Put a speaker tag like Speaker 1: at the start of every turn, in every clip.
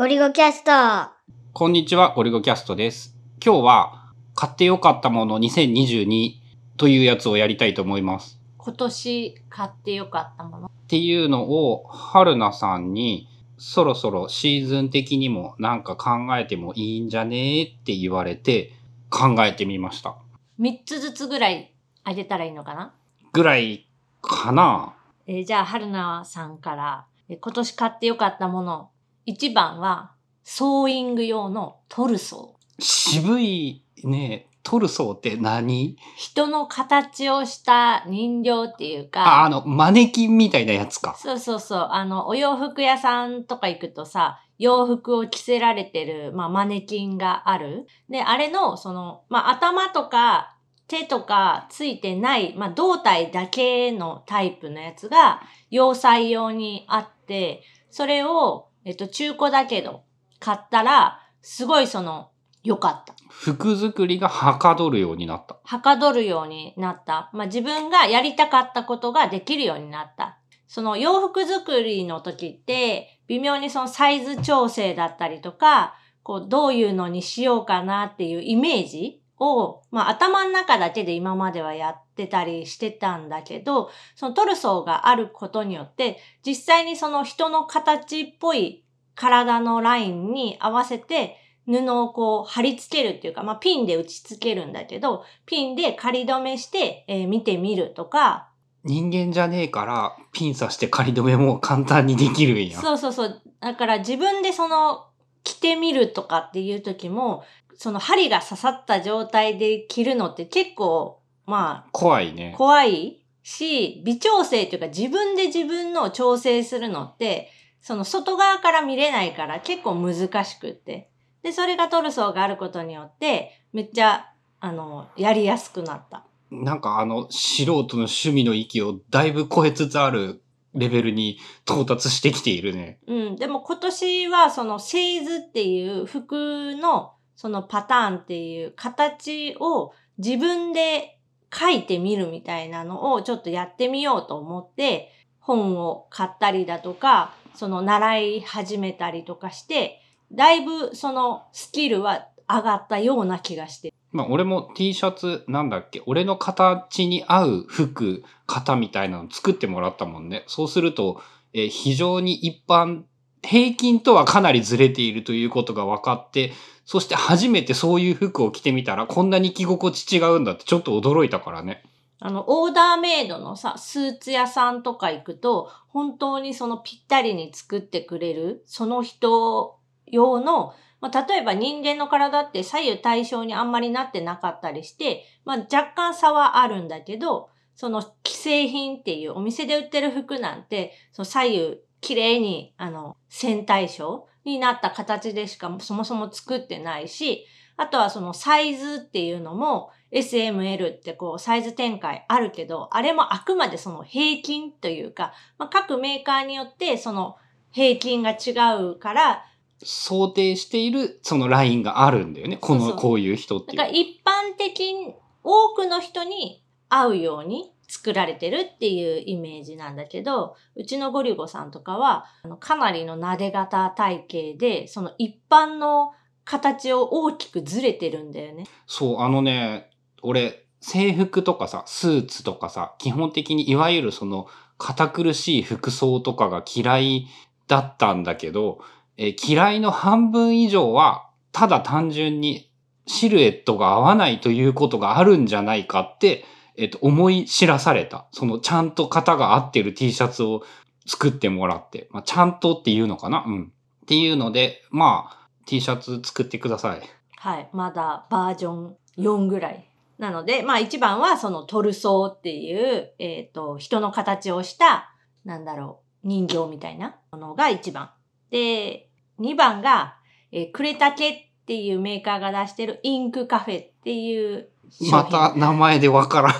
Speaker 1: ゴリゴキャスト。
Speaker 2: こんにちは、ゴリゴキャストです。今日は、買ってよかったもの2022というやつをやりたいと思います。
Speaker 3: 今年買ってよかったもの。
Speaker 2: っていうのを、春菜さんに、そろそろシーズン的にもなんか考えてもいいんじゃねって言われて、考えてみました。
Speaker 3: 3つずつぐらいあげたらいいのかな？
Speaker 2: ぐらいかな
Speaker 3: えーじゃあ、春菜さんから、えー今年買ってよかったもの。1番は、ソーイング用のトルソー。
Speaker 2: 渋いね、トルソーって何？
Speaker 3: 人の形をした人形っていう
Speaker 2: あ、あ
Speaker 3: か、
Speaker 2: の、マネキンみたいなやつか。
Speaker 3: そうそうそう、あの、お洋服屋さんとか行くとさ、洋服を着せられてる、まあ、マネキンがある。で、あれの、その、まあ、頭とか手とかついてない、まあ、胴体だけのタイプのやつが、洋裁用にあって、それを、えっと、中古だけど、買ったら、すごいその、良かった。
Speaker 2: 服作りがはかどるようになった。
Speaker 3: はかどるようになった。まあ、自分がやりたかったことができるようになった。その洋服作りの時って、微妙にそのサイズ調整だったりとか、こう、どういうのにしようかなっていうイメージを、まあ、頭の中だけで今まではやってたりしてたんだけど、そのトルソーがあることによって、実際にその人の形っぽい体のラインに合わせて、布をこう貼り付けるっていうか、まあ、ピンで打ち付けるんだけど、ピンで仮止めして、えー見てみるとか、
Speaker 2: 人間じゃねえから、ピン刺して仮止めも簡単にできるんや。
Speaker 3: そうそうそう。だから自分でその着てみるとかっていう時も、その針が刺さった状態で着るのって結構、まあ、
Speaker 2: 怖いね。
Speaker 3: 怖いし、微調整というか自分で自分の調整するのって、その外側から見れないから結構難しくって。で、それがトルソーがあることによって、めっちゃ、あの、やりやすくなった。
Speaker 2: なんかあの、素人の趣味の域をだいぶ超えつつあるレベルに到達してきているね。
Speaker 3: うん。でも今年はそのセイズっていう服のそのパターンっていう形を自分で書いてみるみたいなのをちょっとやってみようと思って本を買ったりだとか、その習い始めたりとかして、だいぶそのスキルは上がったような気がして。
Speaker 2: まあ俺も T シャツなんだっけ？俺の形に合う服、型みたいなの作ってもらったもんね。そうすると、えー非常に一般、平均とはかなりずれているということが分かって、そして初めてそういう服を着てみたらこんなに着心地違うんだってちょっと驚いたからね。
Speaker 3: あの、オーダーメイドのさ、スーツ屋さんとか行くと、本当にそのぴったりに作ってくれる、その人用の、まあ、例えば人間の体って左右対称にあんまりなってなかったりして、まあ、若干差はあるんだけど、その既製品っていうお店で売ってる服なんて、その左右綺麗に、あの、線対称になった形でしかそもそも作ってないし、あとはそのサイズっていうのも SML ってこうサイズ展開あるけど、あれもあくまでその平均というか、まあ、各メーカーによってその平均が違うから、
Speaker 2: 想定しているそのラインがあるんだよね。この、
Speaker 3: そうそう
Speaker 2: こういう人っていう。
Speaker 3: だから一般的に多くの人に合うように作られてるっていうイメージなんだけど、うちのゴリゴさんとかは、あのかなりの撫で型体型で、その一般の形を大きくずれてるんだよね。
Speaker 2: そう、あのね、俺、制服とかさ、スーツとかさ、基本的にいわゆるその、堅苦しい服装とかが嫌いだったんだけど、え嫌いの半分以上は、ただ単純にシルエットが合わないということがあるんじゃないかって、えっ、と、思い知らされた。その、ちゃんと型が合ってる T シャツを作ってもらって、まあ、ちゃんとっていうのかな？うん。っていうので、まあ、T シャツ作ってください。
Speaker 3: はい。まだバージョン4ぐらい。なので、まあ一番はそのトルソーっていう、えっ、と、人の形をした、なんだろう、人形みたいなものが一番。で、二番が、えークレタケっていうメーカーが出してるインクカフェっていう。
Speaker 2: また名前でわからん。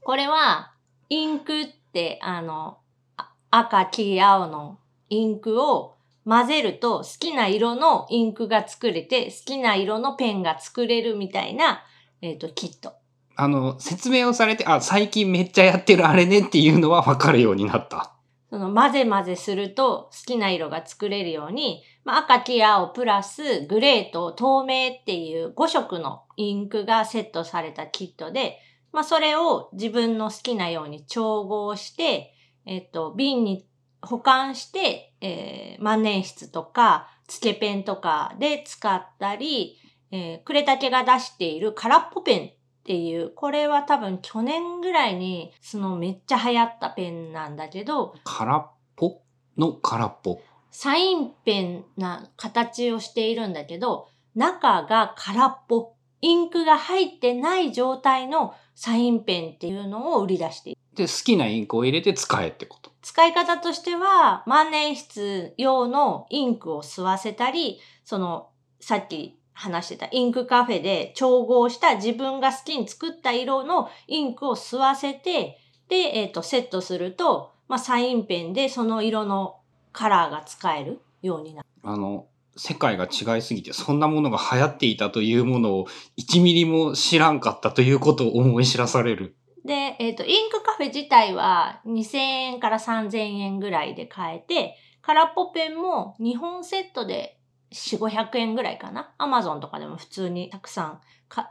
Speaker 3: これは、インクって、あの、あ赤、黄、青のインクを混ぜると好きな色のインクが作れて、好きな色のペンが作れるみたいな、えっ、と、キット。
Speaker 2: あの、説明をされて、あ、最近めっちゃやってるあれねっていうのはわかるようになった。
Speaker 3: その混ぜ混ぜすると好きな色が作れるように、まあ、赤、黄、青プラスグレーと透明っていう5色のインクがセットされたキットで、まあ、それを自分の好きなように調合して、えっと、瓶に保管して、えー、万年筆とか、つけペンとかで使ったり、えー、クレタケが出している空っぽペンっていう、これは多分去年ぐらいに、そのめっちゃ流行ったペンなんだけど、
Speaker 2: 空っぽ？の空っぽ。
Speaker 3: サインペンな形をしているんだけど、中が空っぽ、インクが入ってない状態のサインペンっていうのを売り出している。
Speaker 2: で、好きなインクを入れて使えってこと？
Speaker 3: 使い方としては、万年筆用のインクを吸わせたり、その、さっき話してたインクカフェで調合した自分が好きに作った色のインクを吸わせて、で、えっ、ー、と、セットすると、まあ、サインペンでその色のカラーが使えるようになる。
Speaker 2: あの、世界が違いすぎて、そんなものが流行っていたというものを1ミリも知らんかったということを思い知らされる。
Speaker 3: で、えっ、ー、と、インクカフェ自体は2000円から3000円ぐらいで買えて、空っぽペンも2本セットで4、500円ぐらいかな？アマゾンとかでも普通にたくさん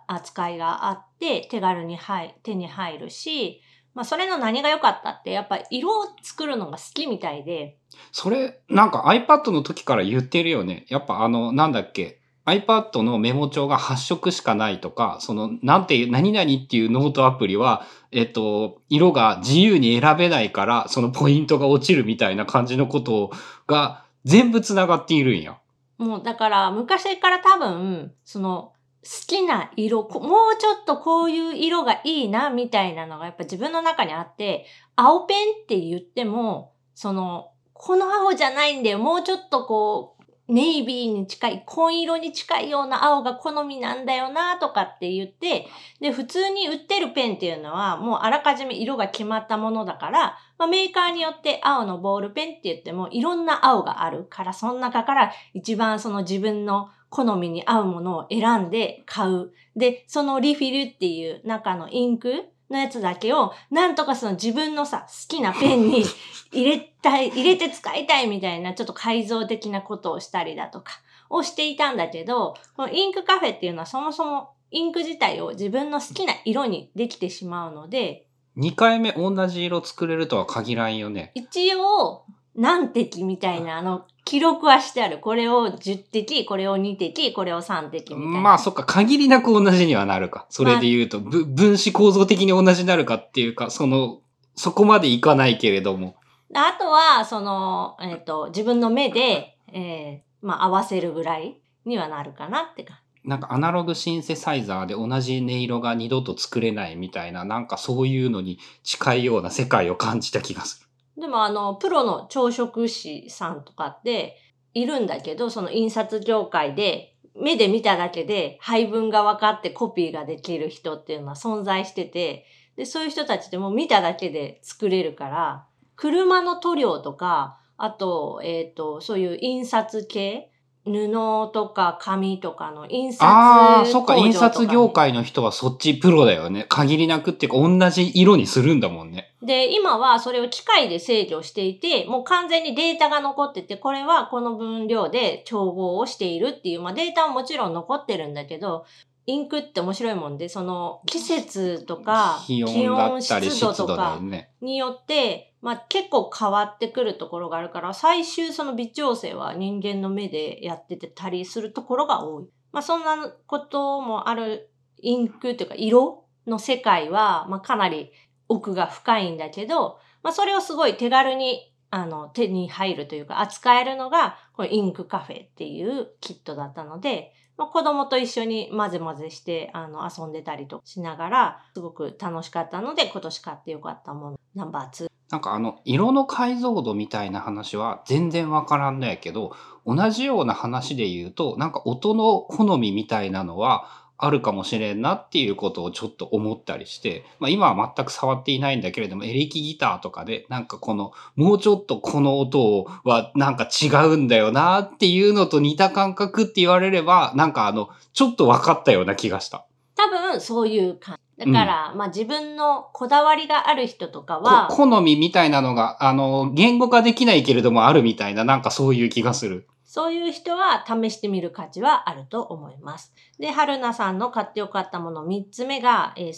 Speaker 3: 扱いがあって、手軽に入手に入るし、まあそれの何が良かったって、やっぱ色を作るのが好きみたいで。
Speaker 2: それ、なんか iPad の時から言ってるよね。やっぱあの、なんだっけ？iPad のメモ帳が8色しかないとか、その、なんて、何々っていうノートアプリは、えっと、色が自由に選べないから、そのポイントが落ちるみたいな感じのことが全部繋がっているんや。
Speaker 3: もう、だから、昔から多分、その、好きな色、もうちょっとこういう色がいいな、みたいなのがやっぱ自分の中にあって、青ペンって言っても、その、この青じゃないんだよ。もうちょっとこう、ネイビーに近い、紺色に近いような青が好みなんだよなとかって言って、で、普通に売ってるペンっていうのはもうあらかじめ色が決まったものだから、まあ、メーカーによって青のボールペンって言ってもいろんな青があるから、その中から一番その自分の好みに合うものを選んで買う。で、そのリフィルっていう中のインクのやつだけを、なんとかその自分のさ、好きなペンに 入れたい、入れて使いたいみたいな、ちょっと改造的なことをしたりだとか、をしていたんだけど、このインクカフェっていうのはそもそもインク自体を自分の好きな色にできてしまうので、
Speaker 2: 2回目同じ色作れるとは限らんよね。
Speaker 3: 一応、何滴みたいな、あの、記録はしてある。これを10滴、これを2滴、これを3滴みたいな。
Speaker 2: まあそっか、限りなく同じにはなるか。それで言うと、まあ、分子構造的に同じになるかっていうか、その、そこまでいかないけれども。
Speaker 3: あとは、その、えっ、ー、と、自分の目で、えー、まあ合わせるぐらいにはなるかなってか。
Speaker 2: なんかアナログシンセサイザーで同じ音色が二度と作れないみたいな、なんかそういうのに近いような世界を感じた気がする。
Speaker 3: でもあの、プロの朝食師さんとかっているんだけど、その印刷業界で目で見ただけで配分が分かってコピーができる人っていうのは存在してて、で、そういう人たちでも見ただけで作れるから、車の塗料とか、あと、えっ、ー、と、そういう印刷系布とか紙とかの印刷
Speaker 2: ああ、そっか、印刷業界の人はそっちプロだよね。限りなくっていうか、同じ色にするんだもんね。
Speaker 3: で、今はそれを機械で制御していて、もう完全にデータが残ってて、これはこの分量で調合をしているっていう、まあデータはもちろん残ってるんだけど、インクって面白いもんで、その季節とか、
Speaker 2: 気温湿度とか
Speaker 3: によって、まあ結構変わってくるところがあるから、最終その微調整は人間の目でやっててたりするところが多い。まあそんなこともあるインクというか色の世界は、まあかなり奥が深いんだけど、まあそれをすごい手軽にあの手に入るというか扱えるのが、このインクカフェっていうキットだったので、まあ、子供と一緒に混ぜ混ぜしてあの遊んでたりとしながら、すごく楽しかったので、今年買ってよかったもの、ナンバー2。
Speaker 2: なんかあの、色の解像度みたいな話は全然わからんのやけど、同じような話で言うと、なんか音の好みみたいなのは、あるかもしれんなっていうことをちょっと思ったりして、まあ今は全く触っていないんだけれども、エレキギターとかで、なんかこの、もうちょっとこの音はなんか違うんだよなっていうのと似た感覚って言われれば、なんかあの、ちょっと分かったような気がした。
Speaker 3: 多分そういう感じ。だから、まあ自分のこだわりがある人とかは、
Speaker 2: こ好みみたいなのが、あの、言語化できないけれどもあるみたいな、なんかそういう気がする。
Speaker 3: そういう人は試してみる価値はあると思います。で、春菜さんの買ってよかったもの3つ目が、えー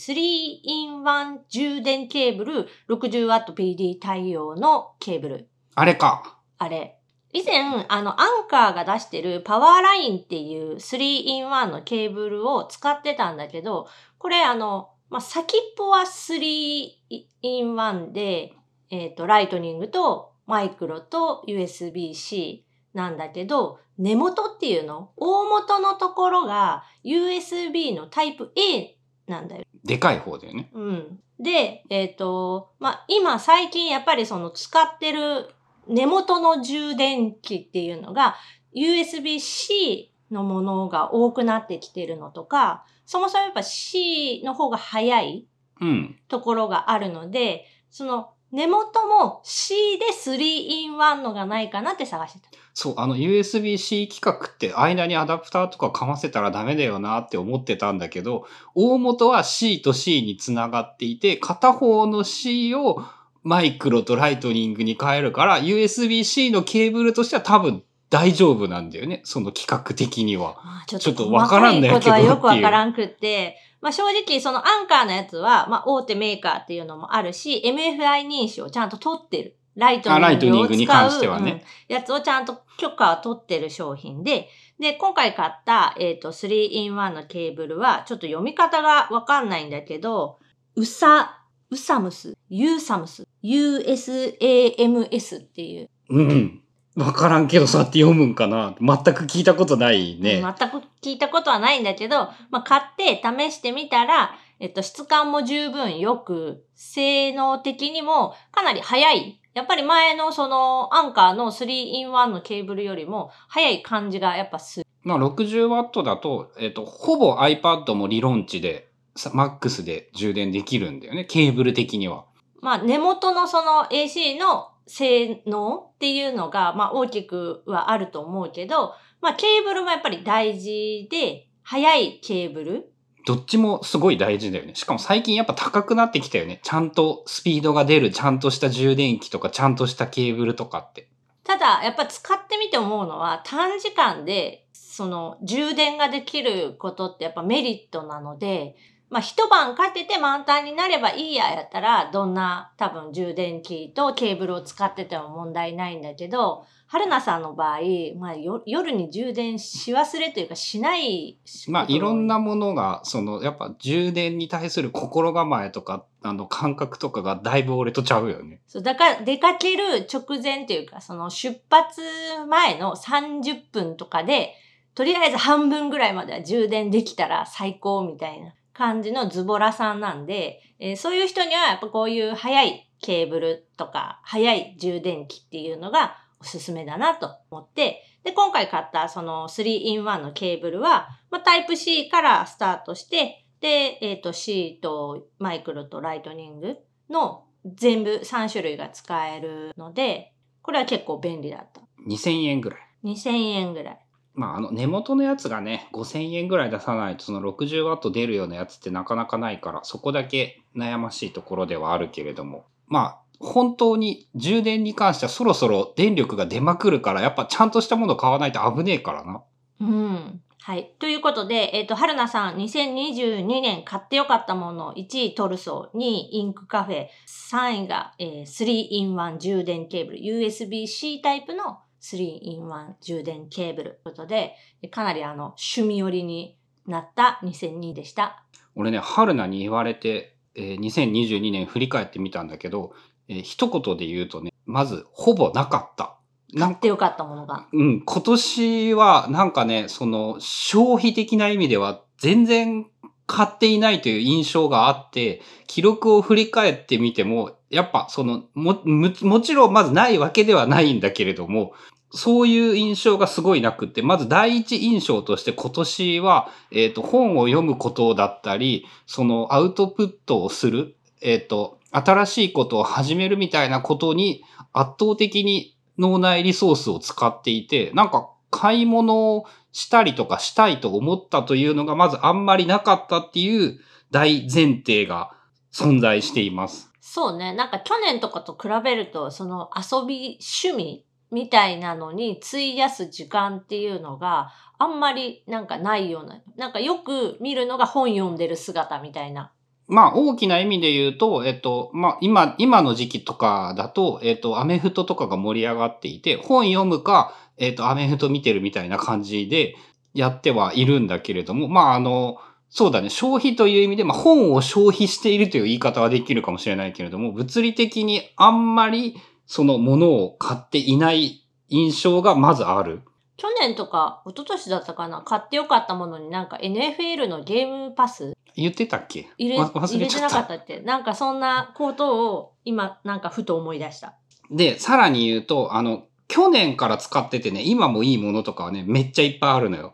Speaker 3: 3-in-1 充電ケーブル 60WPD 対応のケーブル。
Speaker 2: あれか。
Speaker 3: あれ。以前、あの、アンカーが出してるパワーラインっていう 3-in-1 のケーブルを使ってたんだけど、これあの、まあ、先っぽは 3-in-1 で、えっ、と、ライトニングとマイクロと USB-C なんだけど、根元っていうの？大元のところが USB のタイプ A なんだよ。
Speaker 2: でかい方だよね。
Speaker 3: うん。で、えっ、と、まあ、今最近やっぱりその使ってる根元の充電器っていうのが USB-C のものが多くなってきてるのとか、そもそもやっぱ C の方が早い
Speaker 2: うん。
Speaker 3: ところがあるので、その根元も C で 3-in-1 のがないかなって探してた。
Speaker 2: そう、あの USB-C 規格って間にアダプターとかかませたらダメだよなって思ってたんだけど、大元は C と C につながっていて、片方の C をマイクロとライトニングに変えるから、USB-C のケーブルとしては多分大丈夫なんだよね。その規格的には。
Speaker 3: まあちょっ
Speaker 2: と
Speaker 3: と
Speaker 2: わからんだよ
Speaker 3: 細かいことはよくわからんくって、まあ正直そのアンカーのやつは、まあ大手メーカーっていうのもあるし、MFI 認証をちゃんと取ってる。ライトニン
Speaker 2: あライトニン
Speaker 3: グを使
Speaker 2: グに関して
Speaker 3: う、
Speaker 2: はね。
Speaker 3: うん。やつをちゃんと許可を取ってる商品で、で、今回買った、えっ、と、3-in-1 のケーブルは、ちょっと読み方がわかんないんだけど、ウサ、ウサムス、ユーサムス、USAMS っていう、
Speaker 2: うん。わからんけどそうやって読むんかな。全く聞いたことないね。
Speaker 3: うん全く聞いたことはないんだけど、まあ、買って試してみたら、えっと、質感も十分良く、性能的にもかなり速い。やっぱり前のそのアンカーの 3-in-1 のケーブルよりも速い感じがやっぱする。
Speaker 2: まあ 60W だと、えっ、と、ほぼ iPad も理論値で、さ MAX で充電できるんだよね。ケーブル的には。
Speaker 3: まあ根元のその AC の性能っていうのが、まあ大きくはあると思うけど、まあケーブルもやっぱり大事で、速いケーブル
Speaker 2: どっちもすごい大事だよね。しかも最近やっぱ高くなってきたよね。ちゃんとスピードが出る、ちゃんとした充電器とか、ちゃんとしたケーブルとかって。
Speaker 3: ただ、やっぱ使ってみて思うのは、短時間で、その、充電ができることってやっぱメリットなので、まあ一晩かけて満タンになればいいややったら、どんな多分充電器とケーブルを使ってても問題ないんだけど、春菜さんの場合、まあよ夜に充電し忘れというかしない
Speaker 2: まあいろんなものが、そのやっぱ充電に対する心構えとか、あの感覚とかがだいぶ俺とちゃうよね。
Speaker 3: そう、だから出かける直前というか、その出発前の30分とかで、とりあえず半分ぐらいまでは充電できたら最高みたいな感じのズボラさんなんで、えーそういう人にはやっぱこういう速いケーブルとか、速い充電器っていうのがおすすめだなと思って、で、今回買ったその 3-in-1 のケーブルは、まあ、タイプ C からスタートして、で、えっ、と C とマイクロとライトニングの全部3種類が使えるので、これは結構便利だった。
Speaker 2: 2000円ぐらい。
Speaker 3: 2000円ぐらい。
Speaker 2: まあ、あの根元のやつがね、5000円ぐらい出さないと、その 60W 出るようなやつってなかなかないから、そこだけ悩ましいところではあるけれども。まあ、本当に充電に関してはそろそろ電力が出まくるから、やっぱちゃんとしたもの買わないと危ねえからな。
Speaker 3: うん。はい。ということで、えっ、と、春菜さん、2022年買ってよかったもの、1位トルソー、2位インクカフェ、3位が、えー 3-in-1 充電ケーブル、USB-C タイプの 3-in-1 充電ケーブルということで、かなりあの、趣味寄りになった2002でした。
Speaker 2: 俺ね、春菜に言われて、えー2022年振り返ってみたんだけど、えー一言で言うとね、まず、ほぼなかった。
Speaker 3: 買ってよかったものが。
Speaker 2: うん、今年はなんかね、その消費的な意味では全然買っていないという印象があって、記録を振り返ってみても、やっぱそのも、もちろんまずないわけではないんだけれども、そういう印象がすごいなくって、まず第一印象として今年は、えっ、と、本を読むことだったり、そのアウトプットをする、えっ、と、新しいことを始めるみたいなことに圧倒的に脳内リソースを使っていて、なんか買い物をしたりとかしたいと思ったというのがまずあんまりなかったっていう大前提が存在しています。
Speaker 3: そうね。なんか去年とかと比べると、その遊び、趣味みたいなのに費やす時間っていうのがあんまりなんかないような。なんかよく見るのが本読んでる姿みたいな。
Speaker 2: まあ、大きな意味で言うと、えっと、まあ、今、今の時期とかだと、えっと、アメフトとかが盛り上がっていて、本読むか、えっと、アメフト見てるみたいな感じでやってはいるんだけれども、まあ、あの、そうだね、消費という意味で、まあ、本を消費しているという言い方はできるかもしれないけれども、物理的にあんまりそのものを買っていない印象がまずある。
Speaker 3: 去年とか一昨年だったかな？買ってよかったものになんか NFL のゲームパス？
Speaker 2: 言ってたっけ？
Speaker 3: 入れ入れて
Speaker 2: れちゃった
Speaker 3: なかったって。なんかそんなことを今なんかふと思い出した。
Speaker 2: で、さらに言うと、あの、去年から使っててね、今もいいものとかはね、めっちゃいっぱいあるのよ。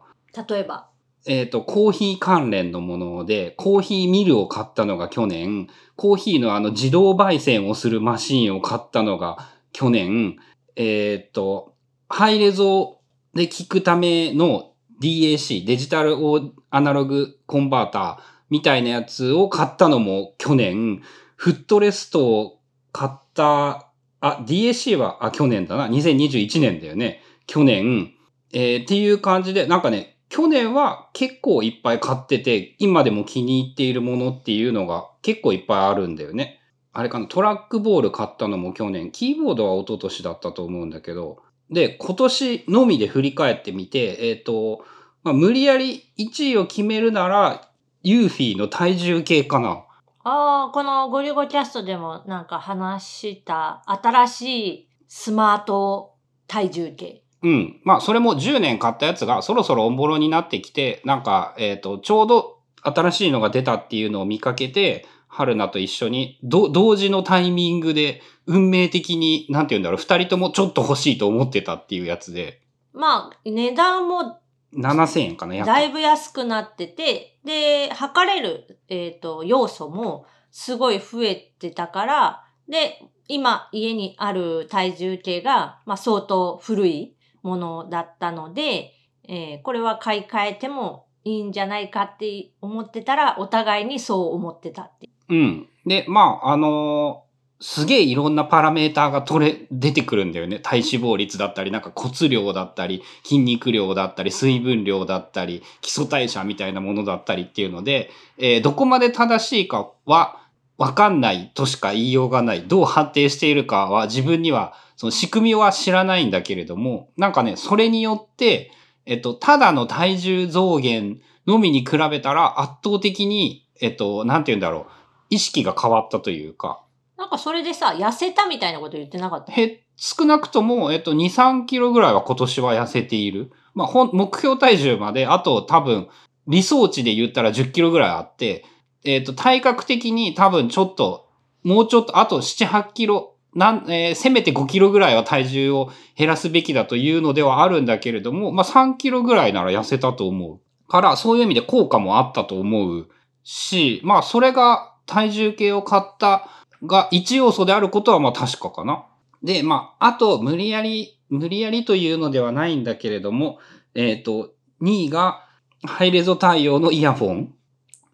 Speaker 3: 例えば？
Speaker 2: えっ、と、コーヒー関連のもので、コーヒーミルを買ったのが去年、コーヒーのあの自動焙煎をするマシンを買ったのが去年、えっ、と、ハイレゾで聞くための DAC、デジタルオアナログコンバーターみたいなやつを買ったのも去年、フットレストを買った、あ、DAC は、あ、去年だな。2021年だよね。去年、えーっていう感じで、なんかね、去年は結構いっぱい買ってて、今でも気に入っているものっていうのが結構いっぱいあるんだよね。あれかな、トラックボール買ったのも去年、キーボードは一昨年だったと思うんだけど、で、今年のみで振り返ってみて、えっ、と、まあ、無理やり1位を決めるなら、ユーフィーの体重計かな。
Speaker 3: ああ、このゴリゴキャストでもなんか話した新しいスマート体重計。
Speaker 2: うん。まあ、それも10年買ったやつがそろそろおもろになってきて、なんか、えっ、と、ちょうど新しいのが出たっていうのを見かけて、春菜と一緒に、ど、同時のタイミングで、運命的に、なんて言うんだろう、二人ともちょっと欲しいと思ってたっていうやつで、
Speaker 3: まあ、値段も
Speaker 2: 7000円かな、
Speaker 3: だいぶ安くなってて、で、測れる、えっ、と、要素もすごい増えてたから、で、今家にある体重計が、まあ相当古いものだったので、えーこれは買い替えてもいいんじゃないかって思ってたら、お互いにそう思ってたって。
Speaker 2: うん。で、まあ、あのーすげえいろんなパラメーターが取れ、出てくるんだよね。体脂肪率だったり、なんか骨量だったり、筋肉量だったり、水分量だったり、基礎代謝みたいなものだったりっていうので、えーどこまで正しいかはわかんないとしか言いようがない。どう判定しているかは自分には、その仕組みは知らないんだけれども、なんかね、それによって、えっと、ただの体重増減のみに比べたら圧倒的に、えっと、なんて言うんだろう。意識が変わったというか、
Speaker 3: なんかそれでさ、痩せたみたいなこと言ってなかった？
Speaker 2: へ、少なくとも、えっと、2、3キロぐらいは今年は痩せている。まあ、ほん、目標体重まで、あと多分、理想値で言ったら10キロぐらいあって、えっと、体格的に多分ちょっと、もうちょっと、あと7、8キロ、なん、えーせめて5キロぐらいは体重を減らすべきだというのではあるんだけれども、まあ、3キロぐらいなら痩せたと思う。から、そういう意味で効果もあったと思うし、まあ、それが体重計を買ったが一要素であることはまあ確かかな。で、まあ、あと、無理やり、無理やりというのではないんだけれども、えっ、と、2位が、ハイレゾ対応のイヤフォン。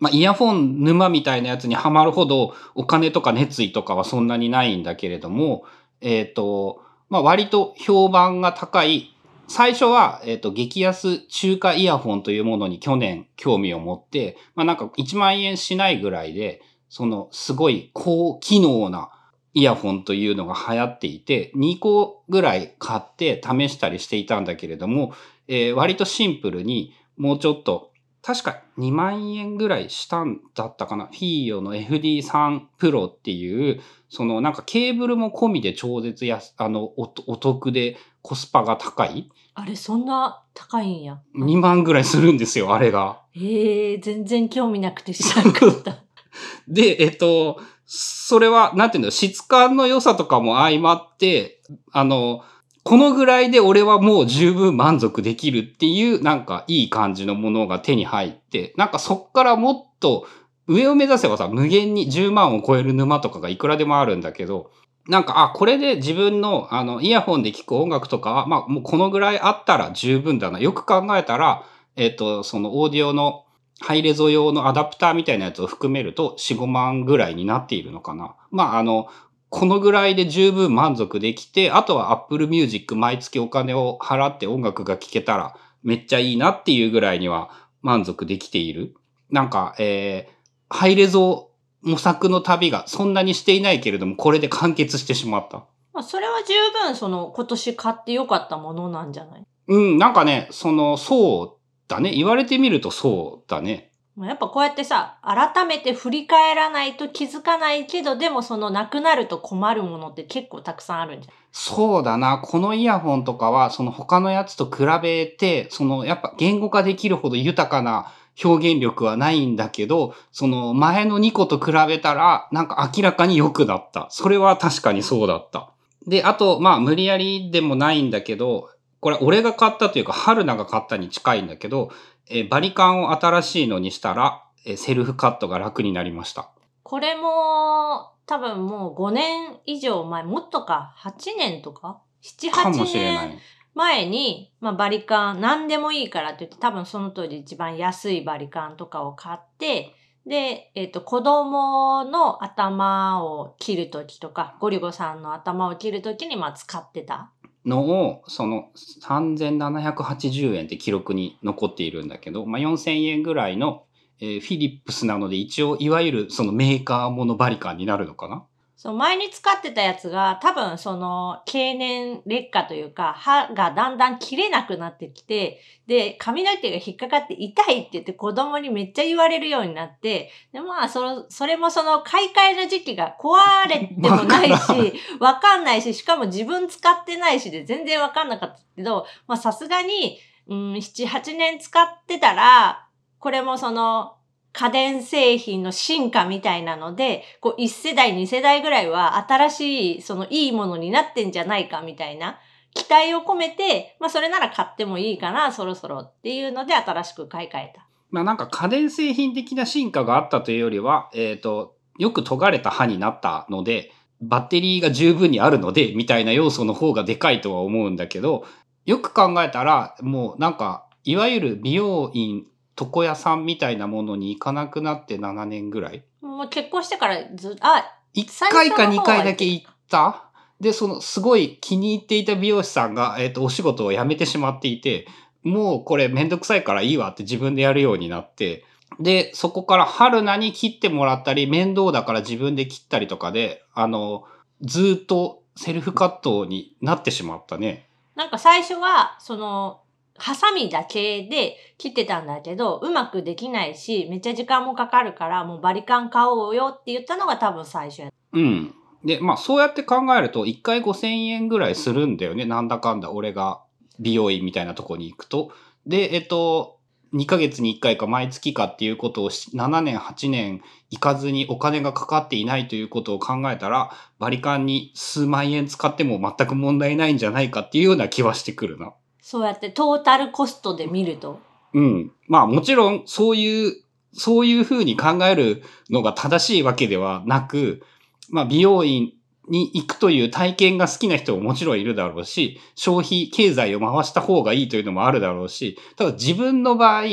Speaker 2: まあ、イヤフォン沼みたいなやつにはまるほど、お金とか熱意とかはそんなにないんだけれども、えっ、と、まあ、割と評判が高い。最初は、えっ、と、激安中華イヤフォンというものに去年興味を持って、まあ、なんか1万円しないぐらいで、そのすごい高機能なイヤフォンというのが流行っていて、2個ぐらい買って試したりしていたんだけれども、えー割とシンプルにもうちょっと、確か2万円ぐらいしたんだったかな。フィーオの FD3 Pro っていう、そのなんかケーブルも込みで超絶安、あの、おお得でコスパが高い
Speaker 3: あれ、そんな高いんや。
Speaker 2: ?2 万ぐらいするんですよ、あれが。
Speaker 3: ええ全然興味なくて知らなかった。
Speaker 2: で、えっと、それは、なんていうの、質感の良さとかも相まって、あの、このぐらいで俺はもう十分満足できるっていう、なんかいい感じのものが手に入って、なんかそっからもっと上を目指せばさ、無限に10万を超える沼とかがいくらでもあるんだけど、なんか、あ、これで自分の、あの、イヤホンで聴く音楽とかは、まあ、もうこのぐらいあったら十分だな。よく考えたら、えっと、そのオーディオのハイレゾ用のアダプターみたいなやつを含めると4、5万ぐらいになっているのかな。まあ、あの、このぐらいで十分満足できて、あとは Apple Music 毎月お金を払って音楽が聴けたらめっちゃいいなっていうぐらいには満足できている。なんか、えー、ハイレゾ模索の旅がそんなにしていないけれども、これで完結してしまった。
Speaker 3: まあ、それは十分その今年買ってよかったものなんじゃない？
Speaker 2: うん、なんかね、その、そうだね。言われてみるとそうだね。
Speaker 3: やっぱこうやってさ、改めて振り返らないと気づかないけど、でもそのなくなると困るものって結構たくさんあるんじゃん。
Speaker 2: そうだな。このイヤホンとかは、その他のやつと比べて、そのやっぱ言語化できるほど豊かな表現力はないんだけど、その前の2個と比べたら、なんか明らかに良くなった。それは確かにそうだった。で、あと、まあ無理やりでもないんだけど、これ俺が買ったというか、春菜が買ったに近いんだけど、えバリカンを新しいのにしたら、えセルフカットが楽になりました。
Speaker 3: これも、多分もう5年以上前、もっとか、8年とか ?7、8年。前に、まあ、バリカン、何でもいいからって言って、多分その当時一番安いバリカンとかを買って、で、えっ、と、子供の頭を切るときとか、ゴリゴさんの頭を切るときに、まあ、使ってた。
Speaker 2: のを、その3780円って記録に残っているんだけど、まあ、4000円ぐらいの、えーフィリップスなので一応いわゆるそのメーカーものバリカンになるのかな？
Speaker 3: そう、前に使ってたやつが、多分その、経年劣化というか、歯がだんだん切れなくなってきて、で、髪の毛が引っかかって痛いって言って子供にめっちゃ言われるようになって、で、まあ、その、それもその、買い替えの時期が壊れてもないし、わかんないし、しかも自分使ってないしで全然わかんなかったけど、まあ、さすがに、うん、7、8年使ってたら、これもその、家電製品の進化みたいなので、こう1世代2世代ぐらいは新しい、そのいいものになってんじゃないかみたいな期待を込めて、まあそれなら買ってもいいかな、そろそろっていうので新しく買い替えた。
Speaker 2: まあなんか家電製品的な進化があったというよりは、えっ、と、よく尖れた歯になったので、バッテリーが十分にあるので、みたいな要素の方がでかいとは思うんだけど、よく考えたら、もうなんか、いわゆる美容院、床屋さんみたいなものに行かなくなって7年ぐらい？
Speaker 3: もう結婚してからず、あ、
Speaker 2: 1回か2回だけ行った？で、そのすごい気に入っていた美容師さんが、えっ、と、お仕事を辞めてしまっていて、もうこれめんどくさいからいいわって自分でやるようになって、で、そこから春菜に切ってもらったり、面倒だから自分で切ったりとかで、あの、ずーっとセルフカットになってしまったね。
Speaker 3: なんか最初は、その、ハサミだけで切ってたんだけど、うまくできないし、めっちゃ時間もかかるから、もうバリカン買おうよって言ったのが多分最初や。
Speaker 2: うん。で、まあそうやって考えると、1回5000円ぐらいするんだよね。なんだかんだ俺が美容院みたいなとこに行くと。で、えっと、2ヶ月に1回か毎月かっていうことを7年、8年行かずにお金がかかっていないということを考えたら、バリカンに数万円使っても全く問題ないんじゃないかっていうような気はしてくるな。
Speaker 3: そうやってトータルコストで見ると。
Speaker 2: うん。まあもちろんそういう、そういうふうに考えるのが正しいわけではなく、まあ美容院に行くという体験が好きな人ももちろんいるだろうし、消費経済を回した方がいいというのもあるだろうし、ただ自分の場合、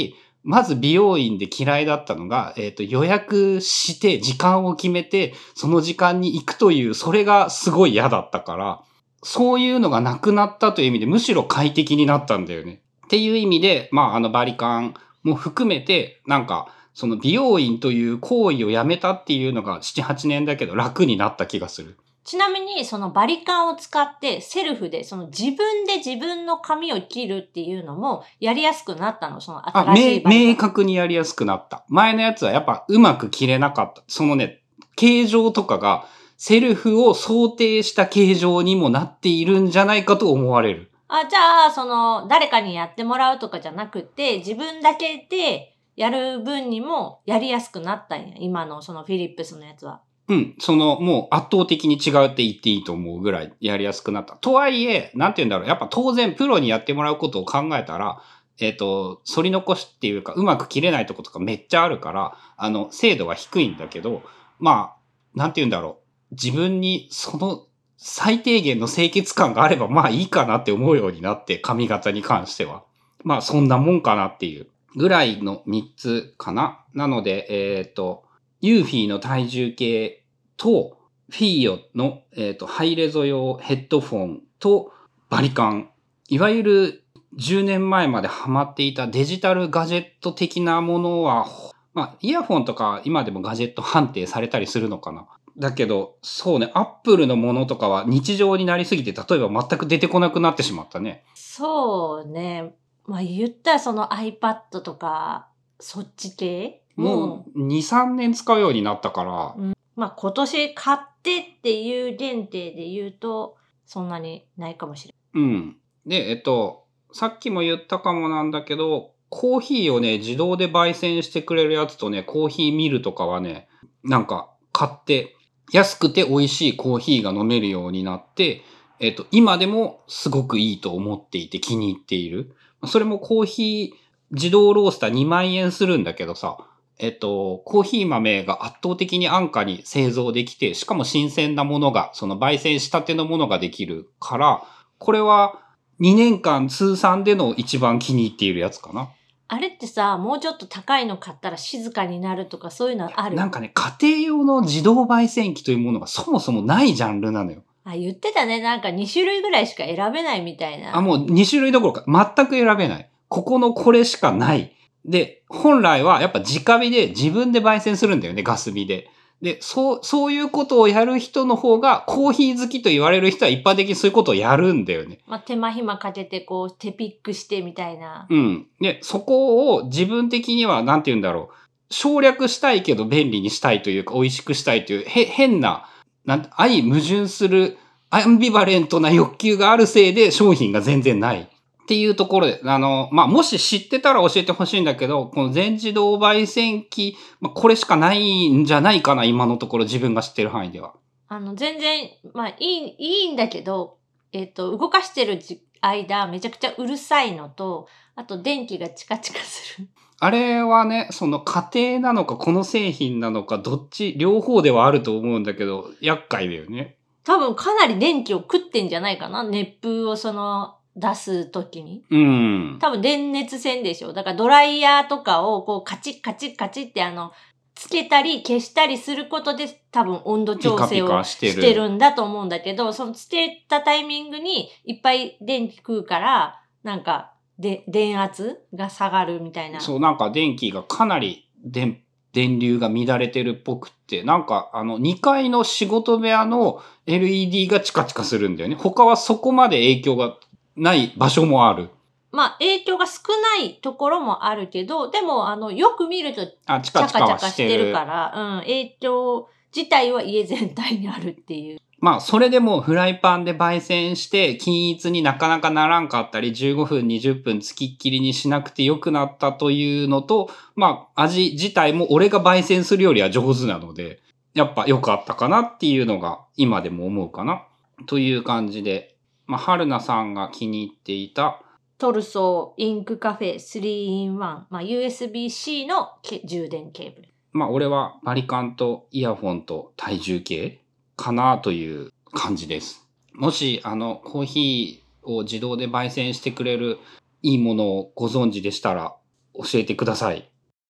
Speaker 2: まず美容院で嫌いだったのが、えっ、と予約して時間を決めて、その時間に行くという、それがすごい嫌だったから、そういうのがなくなったという意味で、むしろ快適になったんだよね。っていう意味で、まあ、あの、バリカンも含めて、なんか、その美容院という行為をやめたっていうのが7、8年だけど楽になった気がする。
Speaker 3: ちなみに、そのバリカンを使ってセルフで、その自分で自分の髪を切るっていうのもやりやすくなったの、その
Speaker 2: あ、
Speaker 3: 新しい
Speaker 2: 明明
Speaker 3: バリカン。
Speaker 2: 確にやりやすくなった。前のやつはやっぱうまく切れなかった。そのね、形状とかがセルフを想定した形状にもなっているんじゃないかと思われる。
Speaker 3: あ、じゃあ、その、誰かにやってもらうとかじゃなくて、自分だけでやる分にもやりやすくなったんや。今のそのフィリップスのやつは。
Speaker 2: うん、その、もう圧倒的に違うって言っていいと思うぐらいやりやすくなった。とはいえ、なんて言うんだろう。やっぱ当然プロにやってもらうことを考えたら、えっ、と、反り残しっていうか、うまく切れないとことかめっちゃあるから、あの、精度は低いんだけど、まあ、なんて言うんだろう。自分にその最低限の清潔感があれば、まあいいかなって思うようになって、髪型に関しては。まあそんなもんかなっていう。ぐらいの3つかな。なので、えっ、と、ユーフィーの体重計と、フィーヨの、えっ、と、ハイレゾ用ヘッドフォンと、バリカン。いわゆる10年前までハマっていたデジタルガジェット的なものは、まあ、イヤホンとか今でもガジェット判定されたりするのかな。だけど、そうね、アップルのものとかは日常になりすぎて、例えば全く出てこなくなってしまったね。
Speaker 3: そうね。まあ言ったらその iPad とか、そっち系？
Speaker 2: もう2、3年使うようになったから。
Speaker 3: まあ今年買ってっていう限定で言うと、そんなにないかもしれ
Speaker 2: うん。で、えっと、さっきも言ったかもなんだけど、コーヒーをね、自動で焙煎してくれるやつとね、コーヒーミルとかはね、なんか買って、安くて美味しいコーヒーが飲めるようになって、えっと、今でもすごくいいと思っていて気に入っている。それもコーヒー自動ロースター2万円するんだけどさ、えっと、コーヒー豆が圧倒的に安価に製造できて、しかも新鮮なものが、その焙煎したてのものができるから、これは2年間通算での一番気に入っているやつかな。
Speaker 3: あれってさ、もうちょっと高いの買ったら静かになるとかそういうのある？
Speaker 2: なんかね、家庭用の自動焙煎機というものがそもそもないジャンルなのよ。
Speaker 3: あ、言ってたね。なんか2種類ぐらいしか選べないみたいな。
Speaker 2: あ、もう2種類どころか全く選べない。ここのこれしかない。で、本来はやっぱ直火で自分で焙煎するんだよね、ガス火で。で、そう、そういうことをやる人の方が、コーヒー好きと言われる人は一般的にそういうことをやるんだよね。
Speaker 3: まあ、手間暇かけてこう、手ピックしてみたいな。
Speaker 2: うん。で、そこを自分的には、なんて言うんだろう。省略したいけど便利にしたいというか、美味しくしたいという、へ、変な、なんて、相矛盾する、アンビバレントな欲求があるせいで商品が全然ない。っていうところで、あの、まあ、もし知ってたら教えてほしいんだけど、この全自動焙煎機、まあ、これしかないんじゃないかな、今のところ自分が知ってる範囲では。
Speaker 3: あの、全然、まあ、いい、いいんだけど、えっ、と、動かしてるじ間、めちゃくちゃうるさいのと、あと電気がチカチカする。
Speaker 2: あれはね、その家庭なのか、この製品なのか、どっち、両方ではあると思うんだけど、厄介だよね。
Speaker 3: 多分かなり電気を食ってんじゃないかな熱風をその、出すときに。
Speaker 2: うん。
Speaker 3: 多分電熱線でしょ。だからドライヤーとかをこうカチッカチッカチッってあの、つけたり消したりすることで多分温度調整を
Speaker 2: カしてる
Speaker 3: してるんだと思うんだけど、そのつけたタイミングにいっぱい電気食うから、なんか、で、電圧が下がるみたいな。
Speaker 2: そう、なんか電気がかなり電、電流が乱れてるっぽくって、なんかあの2階の仕事部屋の LED がチカチカするんだよね。他はそこまで影響がない場所もある。
Speaker 3: まあ影響が少ないところもあるけど、でもあの、よく見るとチャカチャカして。るから、うん、影響自体は家全体にあるっていう。
Speaker 2: まあ、それでもフライパンで焙煎して、均一になかなかならんかったり、15分、20分つきっきりにしなくてよくなったというのと、まあ、味自体も俺が焙煎するよりは上手なので、やっぱ良かったかなっていうのが今でも思うかな。という感じで、まあ、春菜さんが気に入っていた、
Speaker 3: トルソーインクカフェ 3in1、まあ、USB-C のけ充電ケーブル。
Speaker 2: まあ、俺はバリカンとイヤホンと体重計かなという感じです。もし、あの、コーヒーを自動で焙煎してくれるいいものをご存知でしたら教えてください。